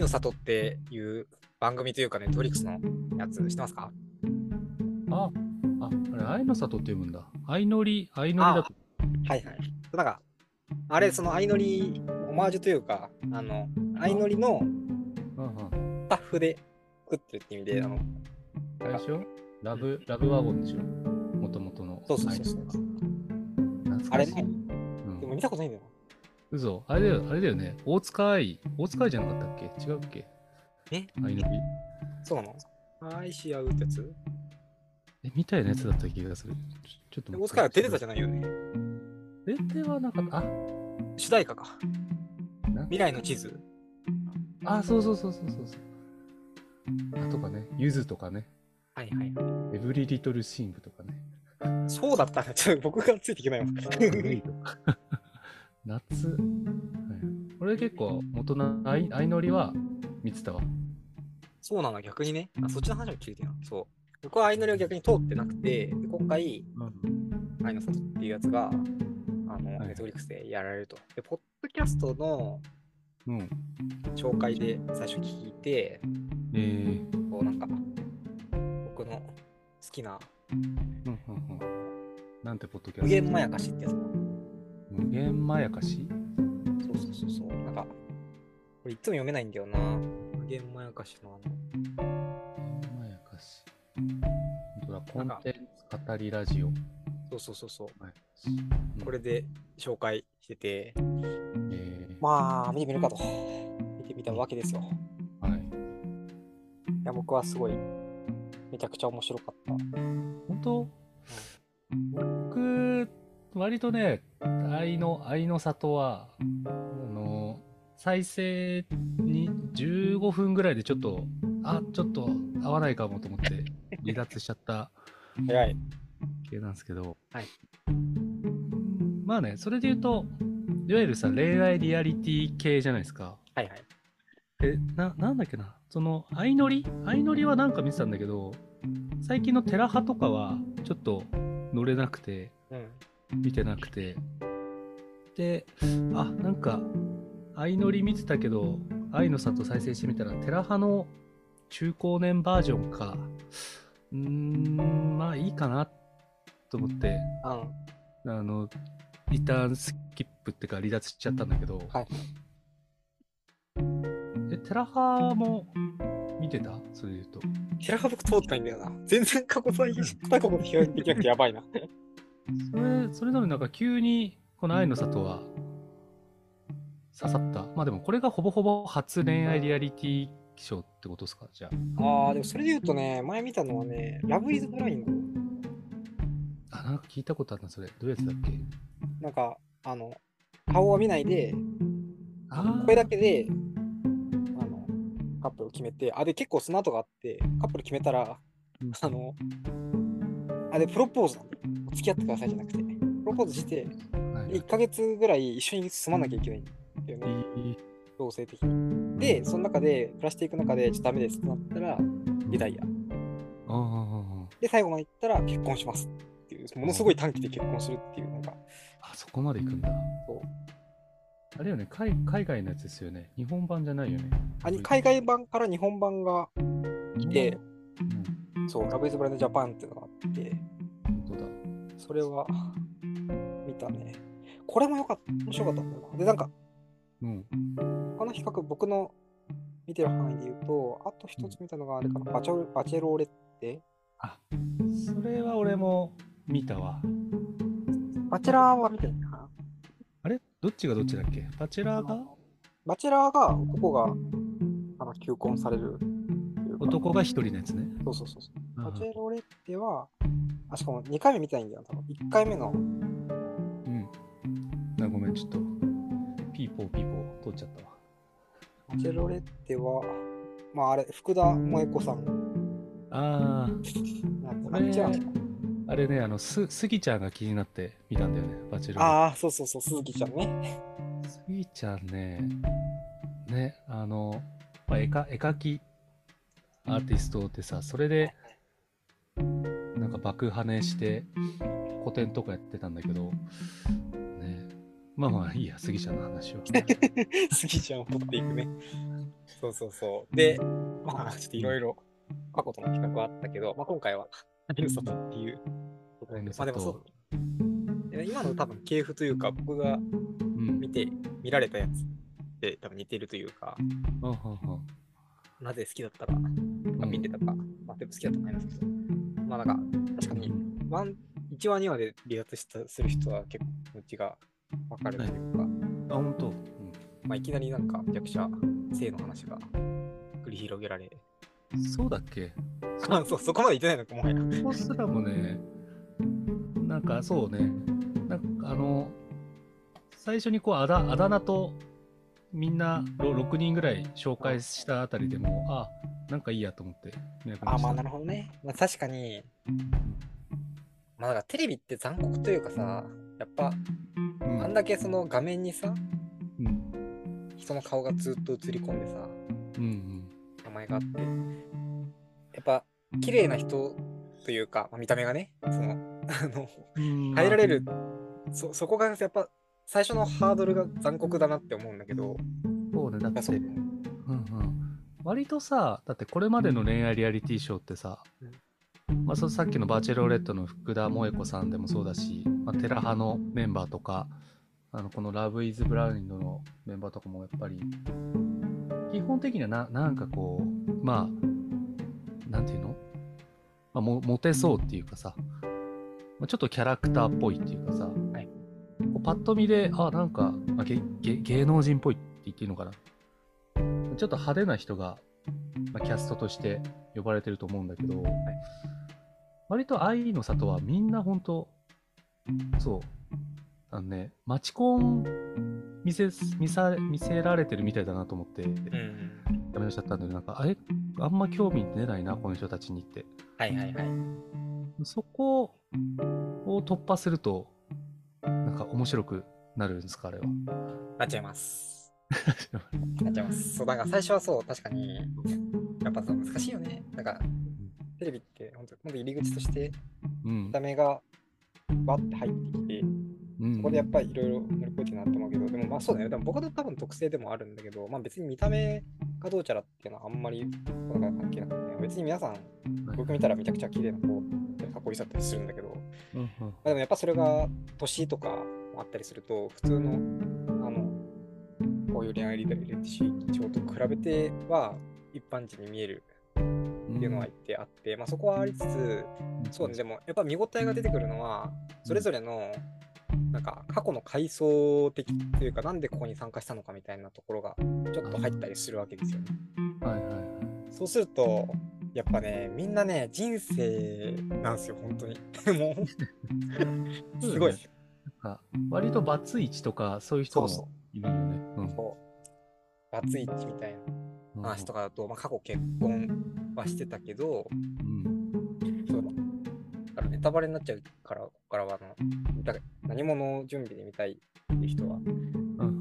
愛の里っていう番組というかね、トリックスのやつ知ってますか？あ、あ、あれ、愛の里って読むんだ。相乗り、相乗りだと。はいはい。なんか、あれ、その相乗り、オマージュというか、あの、相乗りの。スタッフで作ってるって意味で、あの、あれでしょ？ラブ、ラブワゴンでしょ？もともとの。そうそうそうそう。あれね、うんでも見たことないんだよ嘘。あれだよ、あれだよね。大塚愛。大塚愛じゃなかったっけ？違うっけ？え？相乗り。な。そうなの？愛し合うってやつ？え、みたいなやつだった気がする。ちょちょっと大塚愛はテレサじゃゃないよね。出てはなかった。あ、主題歌か。な未来の地図。あ、そうそうそうそうそうそう。あとかね、ゆずとかね、はいはいはエブリリトルシングとかね。い。そうだったね。ちょっと僕がついていけないわ。夏、はい、俺結構元の相相乗りは見てたわ。そうなの、逆にね。あ、そっちの話も聞いてな。そう。僕は相乗りは逆に通ってなくて、で今回、愛の里っていうやつが、あの、はいネットフリックスでやられると。で、ポッドキャストのうん。紹介で最初聞いて、えー、こうなんか、僕の好きなうんうんうん。なんてポッドキャスト？無限まやかしってやつまやかし？そうそうそうそう。なんか、これいつも読めないんだよな。無限まやかしのあの、無限まやかし。本当だ、コンテンツ語りラジオ。そうそうそうそう。はいこれで紹介してて、えー、まあ、見てみるかと。見てみたわけですよ。はい。いや、僕はすごい、めちゃくちゃ面白かった。本当？僕、割とね、愛の、愛の里は、あの、再生に15分ぐらいでちょっと、あ、ちょっと合わないかもと思って離脱しちゃった早い。系なんですけど、はいまあね、それで言うと、いわゆるさ、恋愛リアリティ系じゃないですか。はいはい。え、な、なんだっけな、その、相乗り？相乗りはなんか見てたんだけど、最近のテラハとかは、ちょっと乗れなくて、うん。見てなくて。で、あ、なんか、相乗り見てたけど、愛の里再生してみたら、テラハの中高年バージョンか。うーん、まあいいかなと思って、うん。あの、一旦スキップってか離脱しちゃったんだけど、はい。え、テラハも見てた？それで言うと。テラハ僕通ってないんだよな。全然過去最近、過去の表現できなくてやばいな。それ、それなのになんか急にこの愛の里は刺さった。まあでもこれがほぼほぼ初恋愛リアリティショーってことですかじゃああ、でもそれで言うとね、前見たのはね、ラブイズブラインド。あ。あ、なんか聞いたことあるな、それ。どういうやつだっけ？なんか、あの、顔は見ないで、あ声だけで、あの、カップルを決めて、あ、で、結構その後があって、カップル決めたら、うんあの、あ、で、プロポーズなんだよ。付き合ってくださいじゃなくて、プロポーズして、はいはい1ヶ月ぐらい一緒に住まなきゃいけないんだよね、同性的に。で、その中で、暮らしていく中で、ちょっとダメですってなったら、リタイア。で、最後まで行ったら、結婚しますっていう、ものすごい短期で結婚するっていう、なんか、あ、そこまで行くんだ。そうあれよね海、海外のやつですよね。日本版じゃないよね。あに海外版から日本版が来て、うん、そう、ラブイズブランドジャパンっていうのがあって。それは見たね。これもよかった、面白かったんだよな。で、なんか、うん。この比較、僕の見てる範囲で言うと、あと一つ見たのがあれかな、バチェロバチェローレッテ。あ、それは俺も見たわ。バチェラーは見てないな。あれ？どっちがどっちだっけ？バチェラーが？バチェラーが、男があの求婚される。男が一人のやつね。そうそうそうそう。あバチェローレッテは、あ、しかも2回目見たいんだよ、多分。1回目の、うん。あごめん、ちょっと、ピーポーピーポー通っちゃったわ。バチェローレッテは、まああれ、福田萌子さん。あなんこれああ、あれね、あの、す、スギちゃんが気になって見たんだよね、バチェラー。ああ、そうそうそう、鈴木ちゃんね。スギちゃんね、ね、あの、まあ、絵か絵描きアーティストでさ、それで、なんか爆跳ねして、古典とかやってたんだけど、ね、まあまあいいや、スギちゃんの話は。杉ちゃんを取っていくね。そうそうそう。で、まあ、ちょっといろいろ過去との比較はあったけど、まあ、今回は、アイヌサトっていう。まあでもそう。今の多分系譜というか、僕が見て、うん、見られたやつって多分似てるというか、うん、なぜ好きだったか、まあ、見てたか、まあ、好きだったかないですけど、まあなんか、確かに、ワン、1話、2話で離脱したする人は結構うちがわかるというか、はい、あ、本当、うん、まあ、いきなりなんか、役者、性の話が繰り広げられ。そうだっけ？あ そう、そこまで言ってないのか、もはや。そこすらもね、なんかそうね、なんかあの、最初にこうあだあだ名とみんな6人ぐらい紹介したあたりでも、あ、なんかいいやと思って。あ、まあなるほどね。まあ、確かに、まあだからテレビって残酷というかさ、やっぱ、うん、あんだけその画面にさ、うん、人の顔がずっと映り込んでさ、うんうん、名前があって、やっぱ綺麗な人というか、まあ、見た目がね、その、あの、入られる、そ、そこがやっぱ最初のハードルが残酷だなって思うんだけど。そうね、だって、う。んうん、割とさ、だってこれまでの恋愛リアリティショーってさ、うん、まあ、そさっきのバーチェローレットの福田萌子さんでもそうだし、まあ、テラ派のメンバーとか、あのこのラブイズブラウンドのメンバーとかもやっぱり、基本的にはななんかこう、まあ、なんていうの、まあ、モテそうっていうかさ、まあ、ちょっとキャラクターっぽいっていうかさ、はいこうパッと見で、あ、なんか、まあ、芸能人っぽいって言っていいのかな。ちょっと派手な人が、まあ、キャストとして呼ばれてると思うんだけど、はい、割と愛の里はみんな本当そう、あのね、マチコン見せ見さ見せられてるみたいだなと思って、うん、やめちゃったんだけど、なんか、あれ、あんま興味出ないな、この人たちにって。はいはいはい。そこを突破すると、なんか面白くなるんですか、あれは。なっちゃいます。なっちゃいます。そう、なんか最初はそう、確かに、やっぱさ、難しいよね。なんか、テレビって本当、本当入り口として、見た目がバッて入ってきて、うん、そこでやっぱりいろいろ乗り越えてなと思うけど、でもまあそうだよ。でも僕の多分特性でもあるんだけど、まあ別に見た目がどうちゃらっていうのはあんまりこが関係なくて、別に皆さん、僕見たらめちゃくちゃ綺麗な子、かっこいいさったりするんだけど、まあ、でもやっぱそれが年とかあったりすると、普通の、あの、こういう恋愛リーダー入れてし、と比べては一般人に見えるっていうのは言ってあって、まあそこはありつつ、そうね、でもやっぱ見応えが出てくるのは、それぞれのなんか過去の階層的というか、なんでここに参加したのかみたいなところがちょっと入ったりするわけですよね。はいはいはい、そうすると、やっぱね、みんなね、人生なんですよ、本当に。もう、すごいですよ。なんか割とバツイチとか、そういう人もいるよね。そうそう。バツイチみたいな話とかだと、まあ、過去結婚はしてたけど、うん、そうだからネタバレになっちゃうから、からはあのだ何者準備で見たいっていう人は、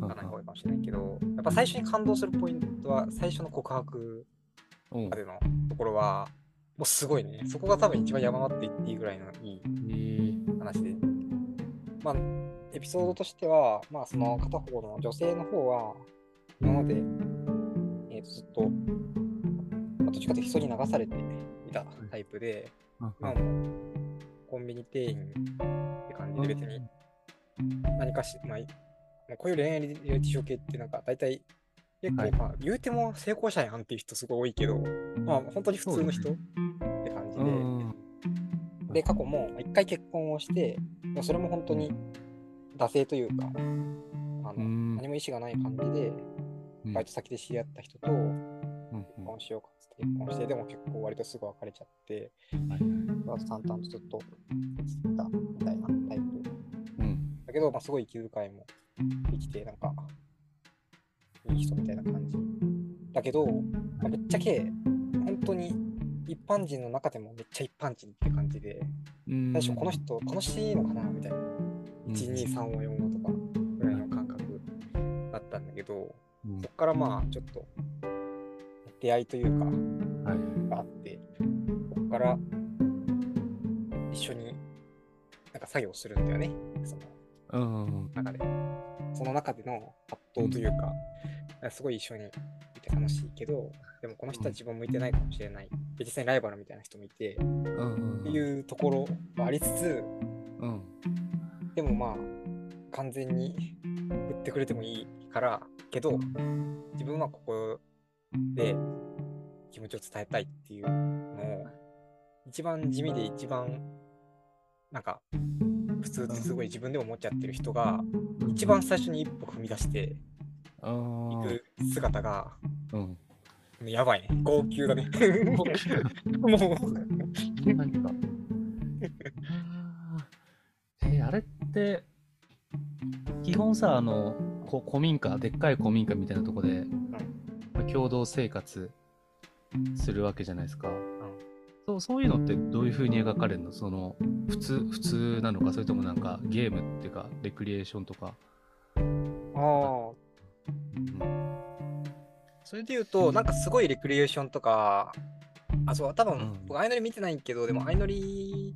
かない方がいいかもしれないけど、やっぱ最初に感動するポイントは、最初の告白までのところは、もうすごいね。そこが多分一番山っていっていいぐらいのいい話で。まあ、エピソードとしては、まあ、その片方の女性の方は、今まで、えー、とずっと、まあ、どっちかというと人に流されていたタイプで、今もコンビニ店員って感じで別に何かし、まあ、こういう恋愛リアリティショー系ってなんか大体結構、まあ、言うても成功者やんっていう人すごい多いけど、まあ、本当に普通の人って感じで、で、過去も一回結婚をして、それも本当に惰性というか、あの何も意思がない感じで、バイト先で知り合った人と結婚しようかって結婚して、でも結構割とすぐ別れちゃって、あと淡々とずっと続いたみたいなタイプ。だけど、まあ、すごい気遣いもできて、なんか、いい人みたいな感じ。だけど、まあ、ぶっちゃけ、本当に一般人の中でもめっちゃ一般人って感じで、最初この人楽しいのかなみたいな。1、2、3を4とかぐらいの感覚だったんだけど、そこからまあちょっと出会いというか、があって、ここから一緒になんか作業するんだよね。その中で。その中での葛藤というか、すごい一緒に見てて楽しいけど、でもこの人は自分向いてないかもしれない。で実際にライバルみたいな人もいて、っていうところはありつつ、うん、でもまあ、完全に売ってくれてもいいからけど、自分はここで気持ちを伝えたいっていうのを、一番地味で一番、なんか、普通ってすごい自分でも思っちゃってる人が、一番最初に一歩踏み出していく姿が、うん、やばいね。号泣だね。もう。何か。えー、あれって、基本さ、あの、古民家、でっかい古民家みたいなとこで、まあ、共同生活するわけじゃないですか。そうそういうのってどういうふうに描かれるの？その普通普通なのか？それともなんかゲームっていうかレクリエーションとか？ああ、うん、それで言うとなんかすごいレクリエーションとかあそう多分、うん、僕相乗り見てないけどでも相乗り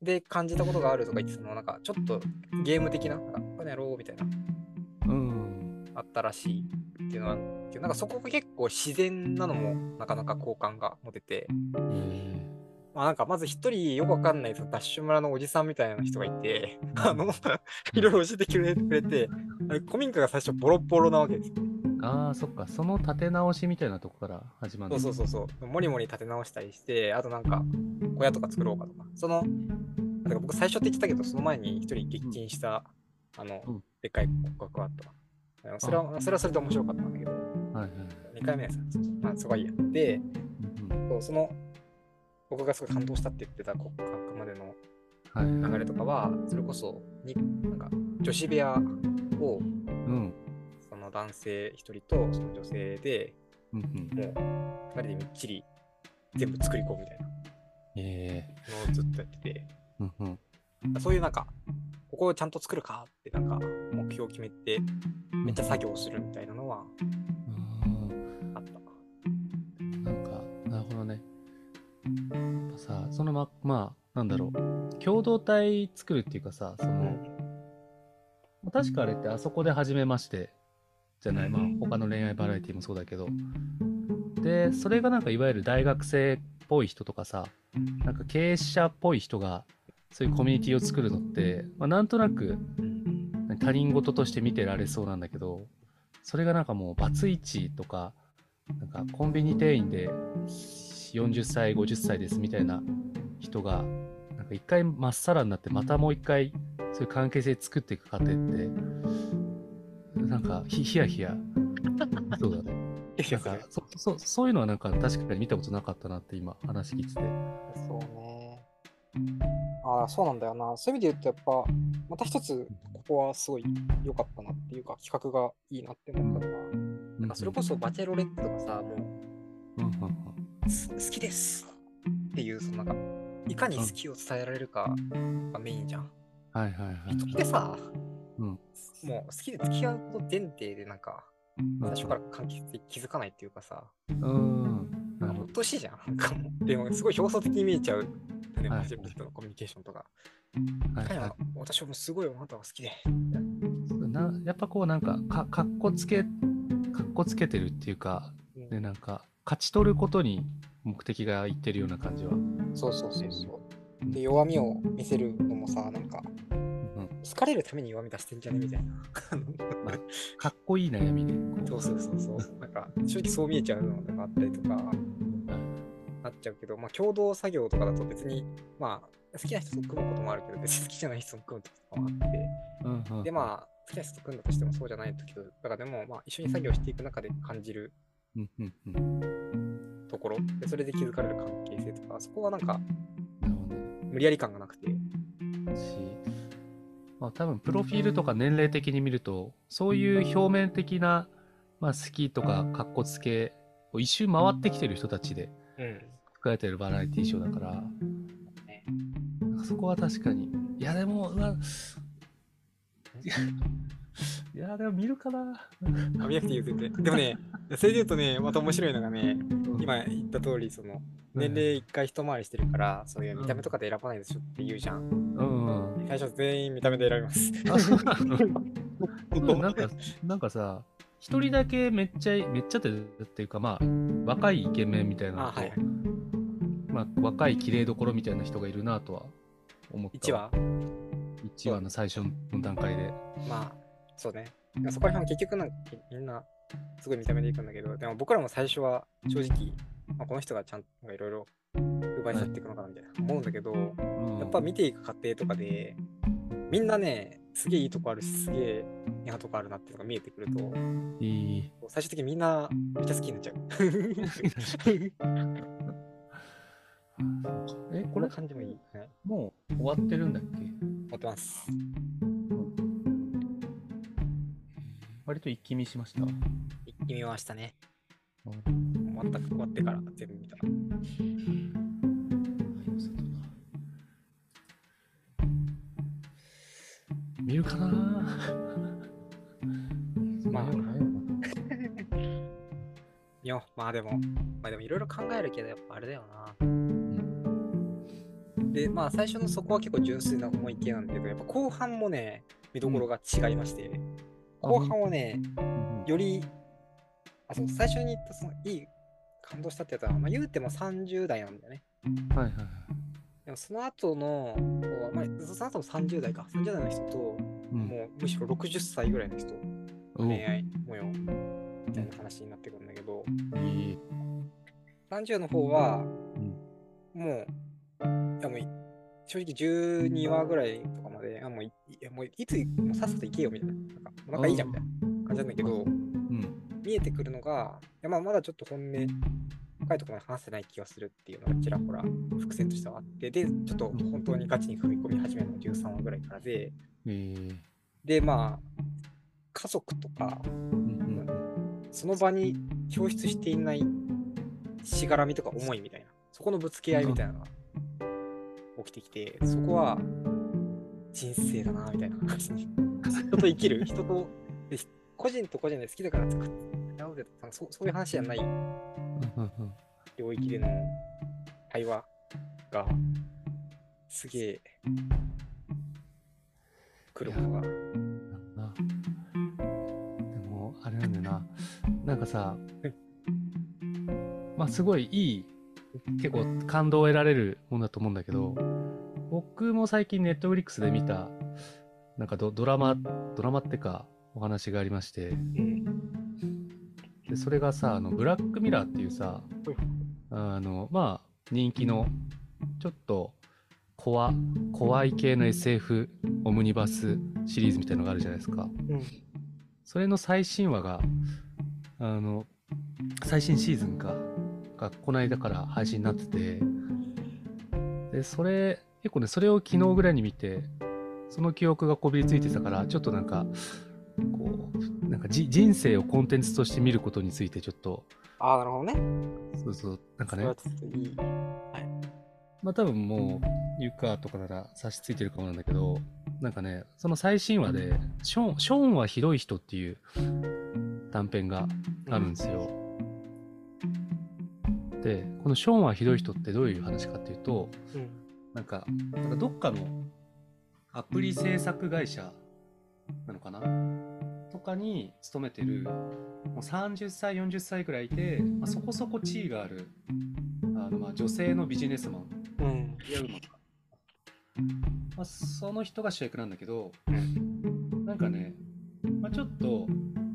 で感じたことがあるとか言ってたのなんかちょっとゲーム的ななんかこれやろうみたいな、ったらしいっていうのはなんかそこが結構自然なのもなかなか好感が持てて、まあなんかまず一人よくわかんないダッシュ村のおじさんみたいな人がいて、あの、いろいろ教えてくれくれて、古民家が最初ボロボロなわけですよ。ああ、そっか、その立て直しみたいなとこから始まるそうそうそうそう、もりもり立て直したりして、あとなんか小屋とか作ろうかとか、その、なんか僕最初って言ってたけど、その前に一人撃沈した、うん、あの、うん、でっかい骨格があった。それはそれはそれで面白かったんだけど、はいはい、2回目はさ、まあ、そこはい。いや。で、うん、その僕がすごい感動したって言ってた骨格までの流れとかは、それこそになんか女子部屋を、うん、その男性1人とその女性で、うんうん、もう2人でみっちり全部作り込むみたいなのをずっとやってて、うんうん、そういうなんかここをちゃんと作るかってなんか目標を決めてめっちゃ作業するみたいなのはあった。なんかなるほどね。やっぱさそのままあなんだろう。共同体作るっていうかさその、うん、確かあれってあそこで初めましてじゃない。まあ他の恋愛バラエティもそうだけど。でそれがなんかいわゆる大学生っぽい人とかさなんか経営者っぽい人がそういうコミュニティを作るのって、まあ、なんとなく他人事として見てられそうなんだけどそれがなんかもうバツイチとかなんかコンビニ店員で40歳50歳ですみたいな人がなんか一回まっさらになってまたもう一回そういう関係性作っていく過程ってなんかヒヤヒヤ。そうだね。なんかそそそういうのはなんか確かに見たことなかったなって今話聞いてて。そうねああ、そうなんだよな。そういう意味で言うと、やっぱ、また一つ、ここはすごい良かったなっていうか、企画がいいなって思ったのは、なんかそれこそバチェロレッテとかさ、もう、好きですっていう、そのなんか、いかに好きを伝えられるかがメインじゃん。はいはいはい。人ってさ、うん、もう好きで付き合うこと前提でなんか、最初から関係性気づかないっていうかさ、うん。としいじゃん。なんかもう、でもすごい表層的に見えちゃうね、はい、初めてのコミュニケーションとか。はいはい、私もすごいあなたが好きで。なやっぱこうなんかかかっこつけかっこつけてるっていうか、うん、ね、なんか勝ち取ることに目的がいってるような感じは。そうそうそうそう。で弱みを見せるのもさなんか、うん、好かれるために弱み出してんじゃねみたいな。まあ、かっこいい悩みね。そうそうそうそう。なんか正直そう見えちゃうのがあったりとか。なっちゃうけど、まあ、共同作業とかだと別に、まあ、好きな人と組むこともあるけど、別に好きじゃない人と組む時とかもあって、うんうん、で、まあ、好きな人と組んだとしてもそうじゃない時とかでも、まあ、一緒に作業していく中で感じるところ、でそれで気づかれる関係性とか、そこはなんか、無理やり感がなくて。し、まあ、多分プロフィールとか年齢的に見ると、そういう表面的な、まあ、好きとかかっこつけを一周回ってきてる人たちで、作られてるバラエティーショーだから、なんかそこは確かに。いや、でも、ま いや、でも見るかな。あ見なくていいよ、全然。でもね、それで言うとね、また面白いのがね、今言った通り、その、年齢一回一回りしてるから、そういう見た目とかで選ばないでしょって言うじゃん。うん、最初全員見た目で選びます。なんか、なんかさ、一人だけめっちゃめっちゃってっていうかまあ若いイケメンみたいなあ、はい、まあ、若い綺麗どころみたいな人がいるなとは思った。1話 ?1 話の最初の段階で。まあ、そうね。そこら辺は結局なんかみんなすごい見た目でいくんだけど、でも僕らも最初は正直、まあ、この人がちゃんといろいろ奪い去っていくのかなみたいな思うんだけど、やっぱ見ていく過程とかで、みんなね、すげえいいとこあるし、すげえ嫌なとこあるなっていうのが見えてくると、いい最終的にみんなめっちゃ好きになっちゃう。え、これ？感じもいい、ね、もう終わってるんだっけ？終わってます。割と一気見しました？一気見ましたね。全く終わってから全部見た。見るかな。まあ、いや、まあでも、まあでもいろいろ考えるけど、やっぱあれだよな。で、まあ最初のそこは結構純粋な思い系なんだけど、やっぱ後半もね、見どころが違いまして、後半はね、より、あ、そう、最初に言ったそのいい感動したってやつは、まあ、言うても30代なんだよね。はいはいはい。でもその後の、まあ、その後も30代か、30代の人と、うん、もうむしろ60歳ぐらいの人、恋愛模様。みたいな話になってくるんだけど、30の方は、もう、いやもう正直12話ぐらいとかまで、あもういやもういつもうさっさと行けよみたいな、なんかなんかいいじゃんみたいな感じなんだけど、うん、見えてくるのが、いやまあまだちょっと本音、深いところまで話せない気がするっていうのがちらほら伏線としてはあって、で、ちょっと本当にガチに踏み込み始めるのが13話ぐらいからで、で、まあ、家族とか、うん、その場に表出していないしがらみとか思いみたいな、そこのぶつけ合いみたいなのが起きてきて、そこは人生だな、みたいな感じに。人と生きる、人と、個人と個人で好きだから作って、そうそういう話じゃない。領域での対話がすげえ来るものが。でも、あれなんだよな。なんかさ、まあすごいいい結構感動を得られるものだと思うんだけど、僕も最近ネットフリックスで見た、なんかドラマ、ドラマってかお話がありまして、でそれがさ、あの、ブラックミラーっていうさ、あの、まあ、人気の、ちょっと、怖、怖い系の SF オムニバスシリーズみたいのがあるじゃないですか。うん、それの最新話が、あの、最新シーズンか、がこの間から配信になってて、で、それ、結構ね、それを昨日ぐらいに見て、その記憶がこびりついてたから、ちょっとなんか、こう、なんかじ人生をコンテンツとして見ることについてちょっと。ああ、なるほどね。そうそう、なんかね。はい。まあ多分もう、ユカとかなら差し付いてるかもなんだけど、なんかね、その最新話で、ショーン、ショーンはひどい人っていう短編があるんですよ。でこの「ショーンはひどい人」ってどういう話かっていうと、うん、なんかなんかどっかのアプリ制作会社なのかなとかに勤めてるもう30歳40歳ぐらいで、まあ、そこそこ地位があるあのまあ女性のビジネスマン、うん、いやうまか、まあ、その人が主役なんだけど、なんかね、まあ、ちょっと、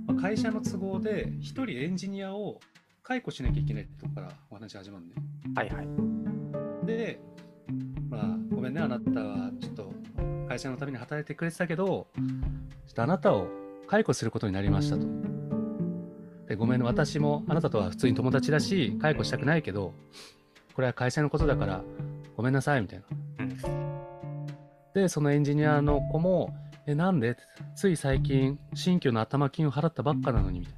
まあ、会社の都合で一人エンジニアを解雇しなきゃいけないってとこからお話始まるね。はいはい。で、まあ、ごめんね、あなたはちょっと会社のために働いてくれてたけど、ちょっとあなたを解雇することになりましたと。で、ごめんね、私もあなたとは普通に友達だし、解雇したくないけど、これは会社のことだから、ごめんなさい、みたいな。で、そのエンジニアの子も、え、なんで？つい最近、新居の頭金を払ったばっかなのに、みた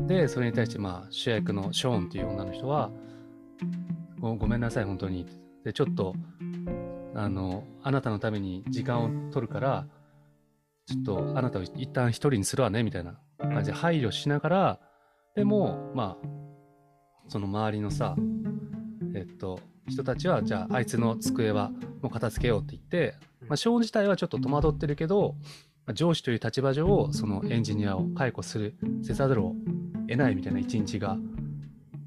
いな。で、それに対して、まあ、主役のショーンっていう女の人は、ごごめんなさい、本当に。で、ちょっと、あの、あなたのために時間を取るから、ちょっとあなたを一旦一人にするわね、みたいな感じで配慮しながら、でも、まあ、その周りのさ、えっと、人たちは、じゃあ、あいつの机はもう片付けようって言って、まあ、ショーン自体はちょっと戸惑ってるけど、上司という立場上、そのエンジニアを解雇する、せざるを得ないみたいな一日が、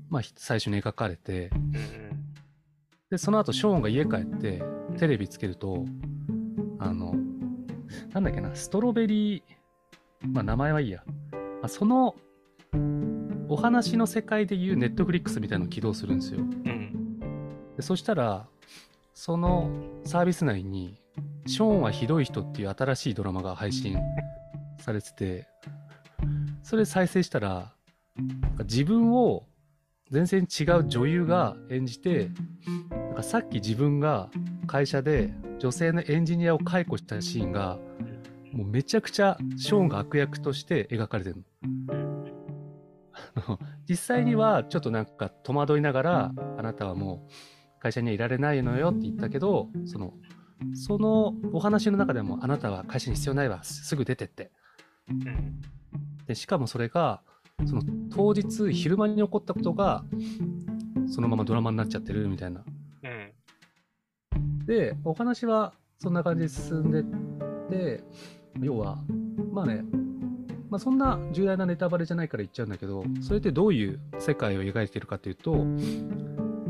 まあ、最初に描かれて、で、その後、ショーンが家帰って、テレビつけると、あの、なんだっけな、ストロベリー、まあ、名前はいいや。まあ、その、お話の世界でいうネットフリックスみたいなのを起動するんですよ。でそしたら、そのサービス内に、ショーンはひどい人っていう新しいドラマが配信されてて、それ再生したら、自分を全然違う女優が演じて、なんかさっき自分が会社で女性のエンジニアを解雇したシーンが、もうめちゃくちゃショーンが悪役として描かれてるの。実際にはちょっとなんか戸惑いながら、あなたはもう会社にはいられないのよって言ったけど、その、そのお話の中でもあなたは会社に必要ないわ、すぐ出てって。でしかもそれが、その当日昼間に起こったことがそのままドラマになっちゃってるみたいな。うん、でお話はそんな感じで進んでって要はまあねまあ、そんな重大なネタバレじゃないから言っちゃうんだけどそれってどういう世界を描いてるかっていうとも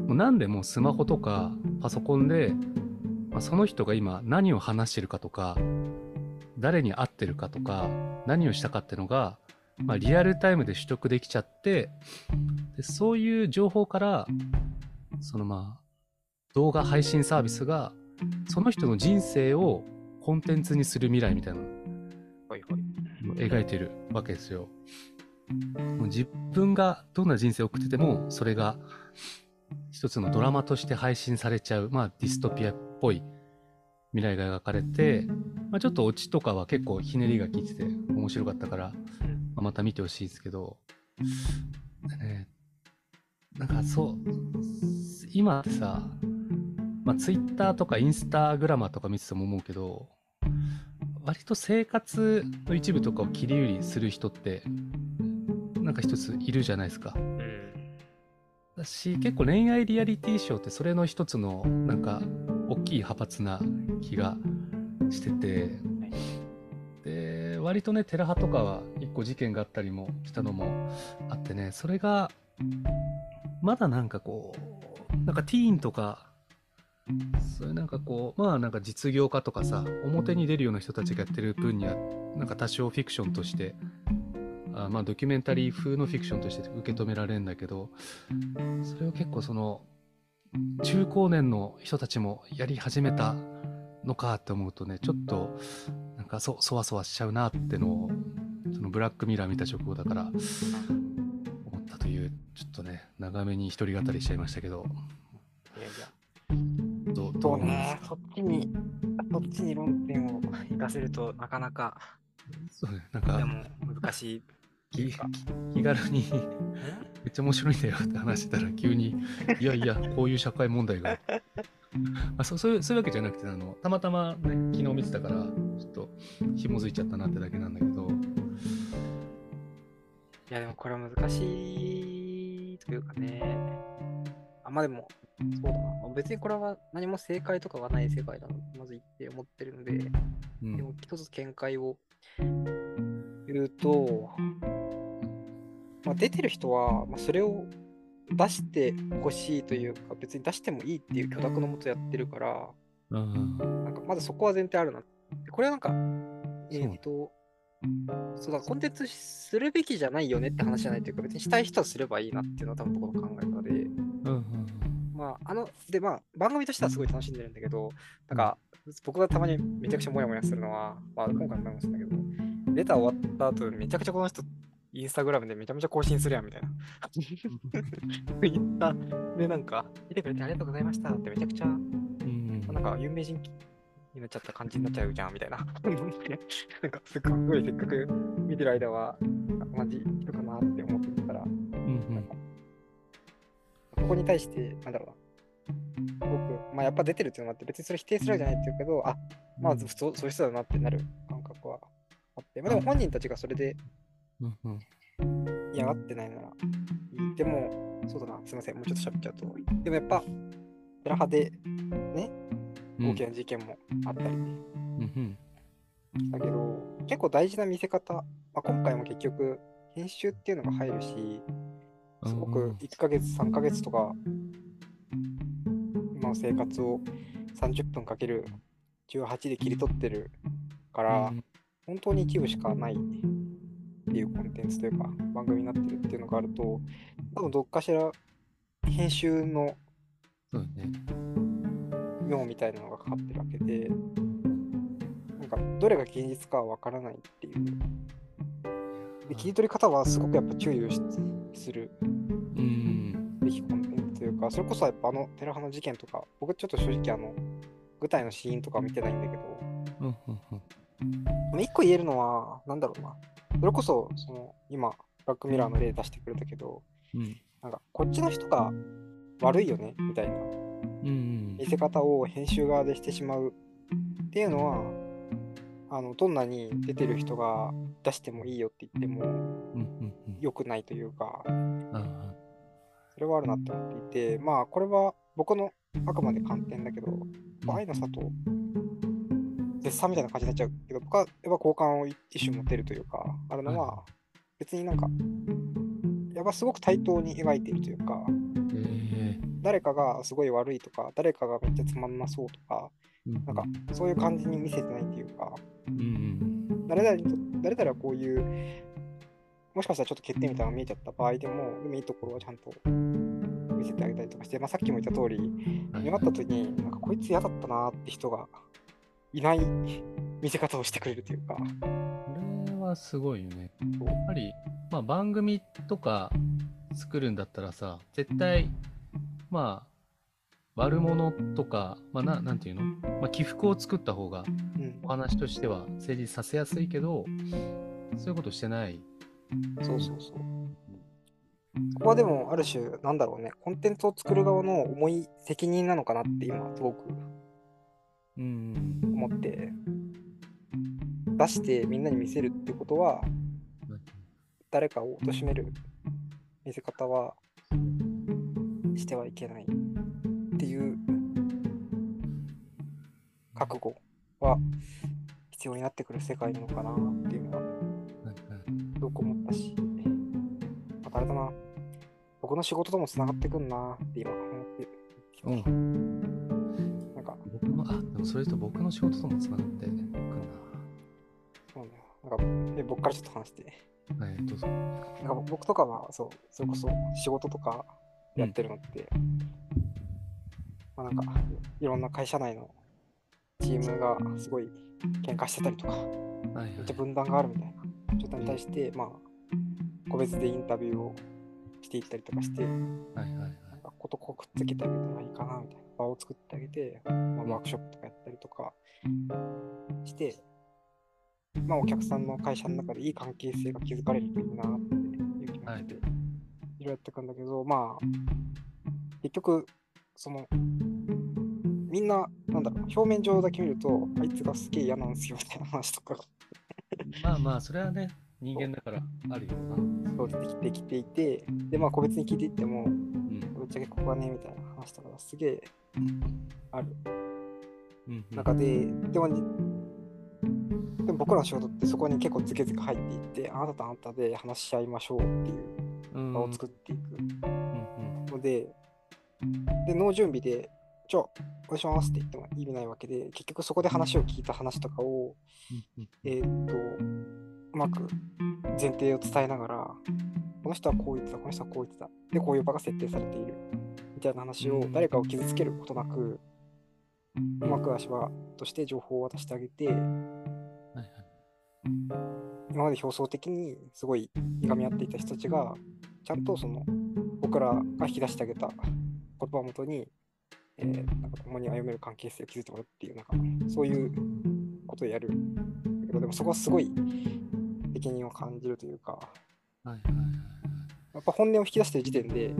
う何でもスマホとかパソコンで、まあ、その人が今何を話してるかとか誰に会ってるかとか何をしたかっていうのがまあ、リアルタイムで取得できちゃってでそういう情報からそのまあ動画配信サービスがその人の人生をコンテンツにする未来みたいなのを描いてるわけですよ。もう自分がどんな人生を送っててもそれが一つのドラマとして配信されちゃう、まあ、ディストピアっぽい未来が描かれて、まあ、ちょっとオチとかは結構ひねりが効いてて面白かったからまあ、また見てほしいですけど、ね、なんかそう、今ってさ、まあ、ツイッターとかインスタグラマーとか見てても思うけど、割と生活の一部とかを切り売りする人って、なんか一ついるじゃないですか。だし、結構恋愛リアリティショーってそれの一つの、なんか、大きい派閥な気がしてて、で、割とね、テラハとかは一個事件があったりもしたのもあってね、それが、まだなんかこう、なんかティーンとか、そういうなんかこう、まあなんか実業家とかさ、表に出るような人たちがやってる分には、なんか多少フィクションとして、あまあドキュメンタリー風のフィクションとして受け止められるんだけど、それを結構その、中高年の人たちもやり始めたのかって思うとね、ちょっとかそそわそわしちゃうなってのをそのブラックミラー見た直後だから思ったというちょっとね長めに一人語りしちゃいましたけど。いやいや。どうどうね。そっちにそっちに論点を生かせるとなかなかそうね。なんかでも難しい気気軽にめっちゃ面白いんだよって話してたら急にいやいやこういう社会問題があそそういうそういうわけじゃなくてあのたまたまね昨日見てたからちょっと紐づいちゃったなってだけなんだけど。いやでもこれは難しいというかね。あまあでもそうだな。別にこれは何も正解とかがない世界だなまず言って思ってるので、うん、でも一つ見解を言うと、まあ、出てる人は、まあ、それを出してほしいというか、別に出してもいいっていう許諾のもとやってるから、うん、なんかまずそこは前提あるな。これはなんか、えっ、ー、と、そうだ、コンテンツするべきじゃないよねって話じゃないというか、別にしたい人はすればいいなっていうのは多分僕の考え方で、うんうん、まあ、あの、で、まあ、番組としてはすごい楽しんでるんだけど、なんか、僕がたまにめちゃくちゃモヤモヤするのは、まあ、今回もそうだけど、レター終わった後、めちゃくちゃこの人インスタグラムでめちゃめちゃ更新するやんみたいな。ツイッターでなんか、見てくれてありがとうございましたってめちゃくちゃ、うん、なんか有名人になっちゃった感じになっちゃうじゃんみたいな。なんかすっごいせっかく見てる間は、同じ人かなって思ってたら、うんうん、ここに対して、なんだろうな。僕、まあやっぱ出てるっていうのもあって、別にそれ否定するわけじゃないっていうけど、あ、まあそうそういう人だなってなる感覚はあって、まあでも本人たちがそれで、嫌がってないなら。いい。でも、そうだな、すみません、もうちょっと喋っちゃうと。でもやっぱ、テラハでね、大きな事件もあったり。したけど、結構大事な見せ方、まあ、今回も結局編集っていうのが入るし、すごく1ヶ月、3ヶ月とか、今の生活を30分かける18で切り取ってるから、本当に一部しかないっていうコンテンツというか、番組になってるっていうのがあると、多分どっかしら編集の妙みたいなのがかかってるわけで、なんかどれが現実かはわからないっていう。で切り取り方はすごくやっぱ注意をする。べきコンテンツというか、それこそやっぱあのテラハの事件とか、僕ちょっと正直あの、舞台のシーンとか見てないんだけど、一個言えるのは、なんだろうな。それこそ、その今、ブラックミラーの例出してくれたけど、うん、なんかこっちの人が悪いよねみたいな。見せ方を編集側でしてしまうっていうのはあのどんなに出てる人が出してもいいよって言っても良くないというかそれはあるなって思っていてまあこれは僕のあくまで観点だけど愛の里絶賛みたいな感じになっちゃうけど僕はやっぱ好感を一種持てるというかあるのは別になんかやっぱすごく対等に描いているというか誰かがすごい悪いとか、誰かがめっちゃつまんなそうとか、うん、なんかそういう感じに見せてないというか、うん、誰々にと誰々はこういう、もしかしたらちょっと欠点みたいなのが見えちゃった場合でも、でもいいところはちゃんと見せてあげたりとかして、まあ、さっきも言った通り、見った時に、なんかこいつ嫌だったなって人がいない見せ方をしてくれるというか。これはすごいよね。やっぱり、まあ、番組とか作るんだったらさ、絶対まあ、悪者とか、まあ、ななんていうの、まあ、起伏を作った方がお話としては成立させやすいけど、そういうことしてない。そうそうそう。ここはでも、ある種、なんだろうね、コンテンツを作る側の重い責任なのかなって今、すごく思って、出してみんなに見せるってことは、誰かを貶める見せ方はしてはいけないっていう覚悟は必要になってくる世界なのかなっていうのはすごく思ったし、またあれだな、僕の仕事ともつながってくんなって今思ってる。うん。あ、でもそれと僕の仕事ともつながってくんな。そうだよ。なんか、え僕からちょっと話して。はい、どうぞ。なんか僕とかは、そう、それこそ仕事とか、やってるのって、うん、まあ、なんかいろんな会社内のチームがすごい喧嘩してたりとか、はいはい、めっちゃ分断があるみたいな状態に対して、まあ、個別でインタビューをしていったりとかして、はいはいはい、なんかことこくっつけてあげたらいいかなみたいな場を作ってあげて、まあ、ワークショップとかやったりとかして、まあ、お客さんの会社の中でいい関係性が築かれるといいなっていう気持ちで、はいろやっていくんだけど、まあ、結局、その、みんな、なんだろう、表面上だけ見ると、あいつがすげえ嫌なんですよみたいな話とか。まあまあ、それはね、人間だからあるよな。そうできてきていて、で、まあ、個別に聞いていっても、うん、ぶっちゃけここはね、みたいな話とかがすげえある。中で、でも、でも僕らの仕事ってそこに結構ズケズケ入っていって、あなたとあなたで話し合いましょうっていう場を作っていく。ので、で、脳準備で、じゃあ、お願いしますって言っても意味ないわけで、結局そこで話を聞いた話とかを、えっと、うまく前提を伝えながら、この人はこう言ってた、この人はこう言ってた、で、こういう場が設定されている、みたいな話を誰かを傷つけることなく、うまく足場として情報を渡してあげて、今まで表層的にすごいいがみ合っていた人たちがちゃんとその僕らが引き出してあげた言葉をもとに、えー、なんか共に歩める関係性を築いてもらうっていうなんかそういうことをやる。だけどでもそこはすごい責任を感じるというか、はいはいはい、やっぱ本音を引き出してる時点で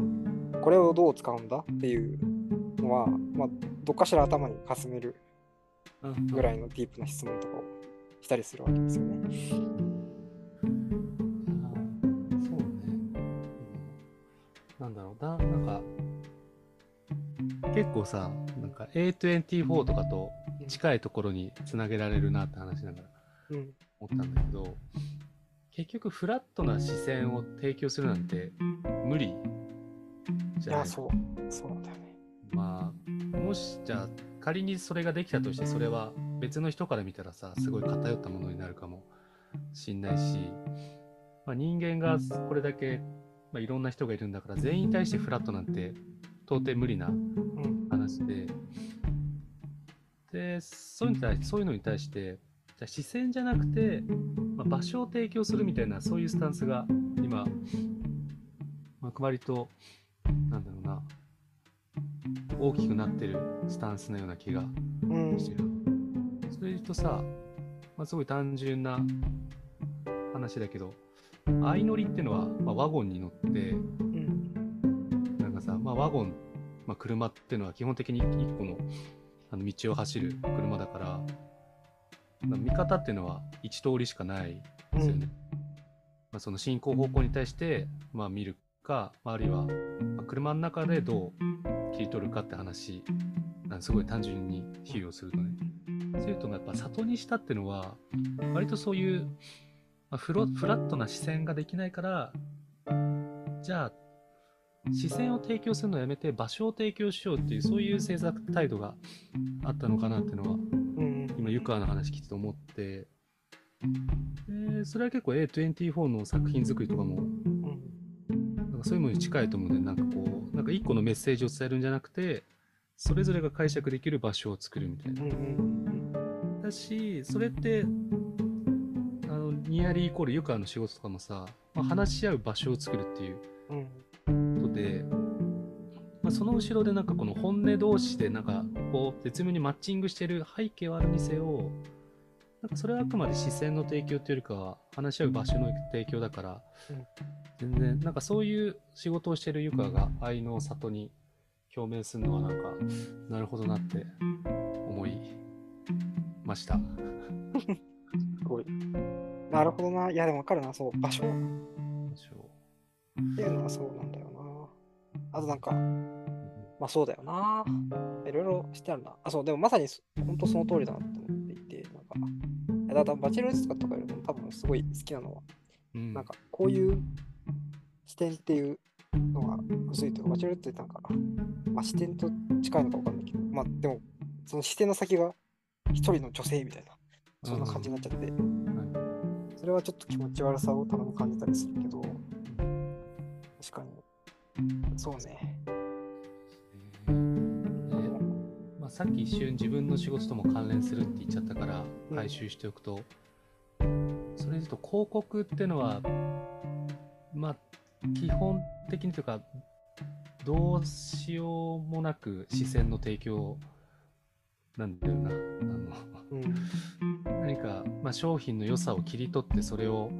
これをどう使うんだっていうのは、まあ、どっかしら頭にかすめるぐらいのディープな質問とかをしたりするわけですよね。な、な。んか、結構さ、なんか A24 とかと近いところにつなげられるなって話ながら。思ったんだけど、うん、結局フラットな視線を提供するなんて無理じゃない。いやそうそうなんだよね。まあもしじゃあ仮にそれができたとしてそれは別の人から見たらさすごい偏ったものになるかもしんないし、まあ、人間がこれだけ、まあ、いろんな人がいるんだから全員に対してフラットなんて到底無理な話で、でそういうのに対そういうのに対してじゃ視線じゃなくて、まあ、場所を提供するみたいなそういうスタンスが今、まあ、割となんだろうな大きくなってるスタンスのような気がしてる。うん、それとさ、まあ、すごい単純な話だけど相乗りっていうのは、まあ、ワゴンに乗って、うん、なんかさ、まあ、ワゴン、まあ、車っていうのは基本的に1個のあの道を走る車だから見方っていうのは1通りしかないですよね。うん、まあ、その進行方向に対して、まあ、見るか、あるいは、まあ、車の中でどう切り取るかって話す。ごい単純に比喩をするとね。そういうとやっぱ里にしたっていうのは割とそういう、まあ、フロフラットな視線ができないからじゃあ視線を提供するのをやめて場所を提供しようっていうそういう政策態度があったのかなっていうのは、今湯川の話聞いてて思って。でそれは結構 A24 の作品作りとかも、そういうものに近いと思うんでなんかこうなんか一個のメッセージを伝えるんじゃなくてそれぞれが解釈できる場所を作るみたいな。だしそれってあのニアリーイコール湯川の仕事とかもさ、まあ、話し合う場所を作るっていう。ことで、まあ、その後ろでなんかこの本音同士でなんかこう絶妙にマッチングしてる背景はあるにせよなんかそれはあくまで視線の提供というよりかは話し合う場所の提供だから、全然なんかそういう仕事をしてる湯川が愛の里に表明するのはなんかなるほどなって思いました。すごい。なるほどな。いやでも分かるな。そう、場所。場所。っていうのはそうなんだよな。あとなんか、まあそうだよな。いろいろしてあるな。あ、そう、でもまさに本当その通りだなと思っていて、なんか、だからバチェロレスとかよりも多分すごい好きなのは、うん、なんかこういう視点っていうのが薄いというか、バチェてなんか、まあ視点と近いのか分かんないけど、まあでも、その視点の先が一人の女性みたいな、そんな感じになっちゃって、うん、それはちょっと気持ち悪さをたまに感じたりするけど、確かに。そうね。まあ、さっき一瞬自分の仕事とも関連するって言っちゃったから回収しておくと、うん、それで言うと広告ってのはまあ基本的にというかどうしようもなく視線の提供なんだよな。あの、うん、何か、まあ、商品の良さを切り取ってそれを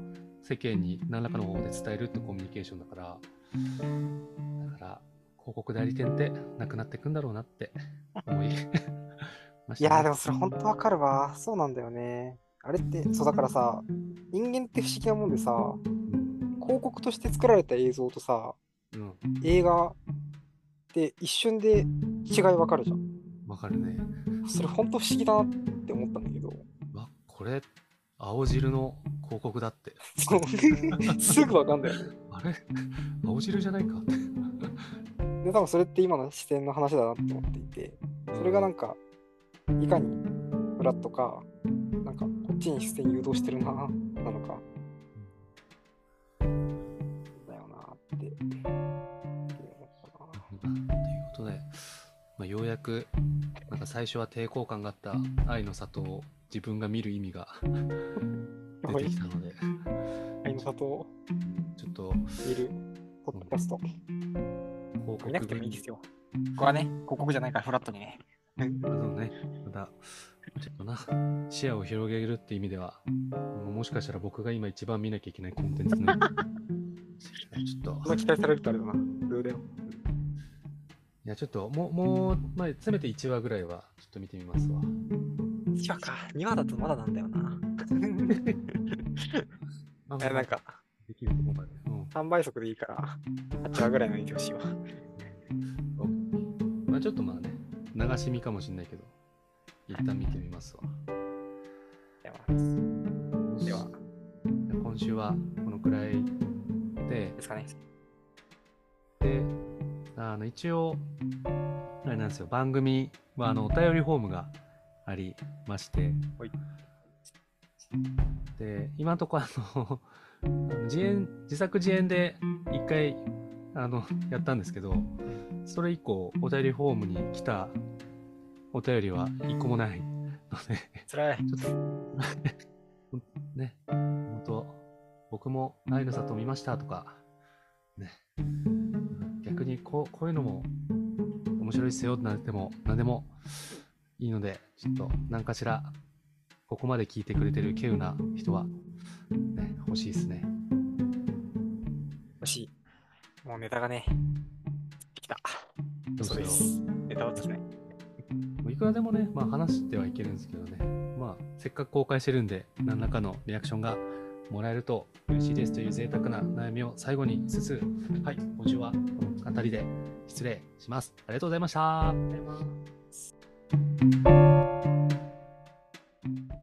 世間に何らかの方法で伝えるってコミュニケーションだからだから広告代理店ってなくなっていくんだろうなって思い ました、ね、いやでもそれ本当わかるわ。そうなんだよね。あれってそうだからさ人間って不思議なもんでさ広告として作られた映像とさ、うん、映画って一瞬で違いわかるじゃんわかるねそれ本当不思議だなって思ったんだけどわこれ青汁の広告だって。すぐわかんないよね。あれ？青汁じゃないかって。で、多分それって今の視点の話だなって思っていて、それがなんか、いかにフラットか、なんかこっちに視線誘導してるな、なのか。って。ということで、まあ、ようやく、なんか最初は抵抗感があった愛の里を自分が見る意味が 出てきたので。愛の里をちょっと見るポッドキャスト。広告見なくてもいいですよ。ここはね、広告じゃないからフラットにね。そうね。また、ちょっとな、視野を広げるって意味では、もしかしたら僕が今一番見なきゃいけないコンテンツの。ちょっと。そ期待されるとあれだな。どうだよ。いや、ちょっと、もう、もう、まあ、せめて1話ぐらいは、ちょっと見てみますわ。1話か。2話だとまだなんだよな。え、なんか、できるとこまで。うん、3倍速でいいから、8話ぐらいの見てほしいわ。まあちょっとまあね、流し見かもしんないけど、一旦見てみますわ。はい、ます。はこのくらいで、ですかね。で、あの一応、あれなんですよ、番組はあのお便りフォームがありまして、はい。で、今のところあの、あの自演、自作自演で一回あのやったんですけど、それ以降、お便りフォームに来たお便りは一個もないので、つらい。ちょっと、ね、僕も愛の里見ましたとか、ね、逆にこうこういうのも面白いっすよなんても、なんでもいいので、ちょっと何かしら、ここまで聞いてくれてる稀有な人は、ね、欲しいですね。欲しい。もうネタがね、来た。そうです。ネタはですね。もういくらでもね、まあ、話してはいけるんですけどね、まあ、せっかく公開してるんで、何らかのリアクションがもらえると嬉しいですという贅沢な悩みを最後にしつつ、はい、今週はこの辺りで失礼します。ありがとうございました。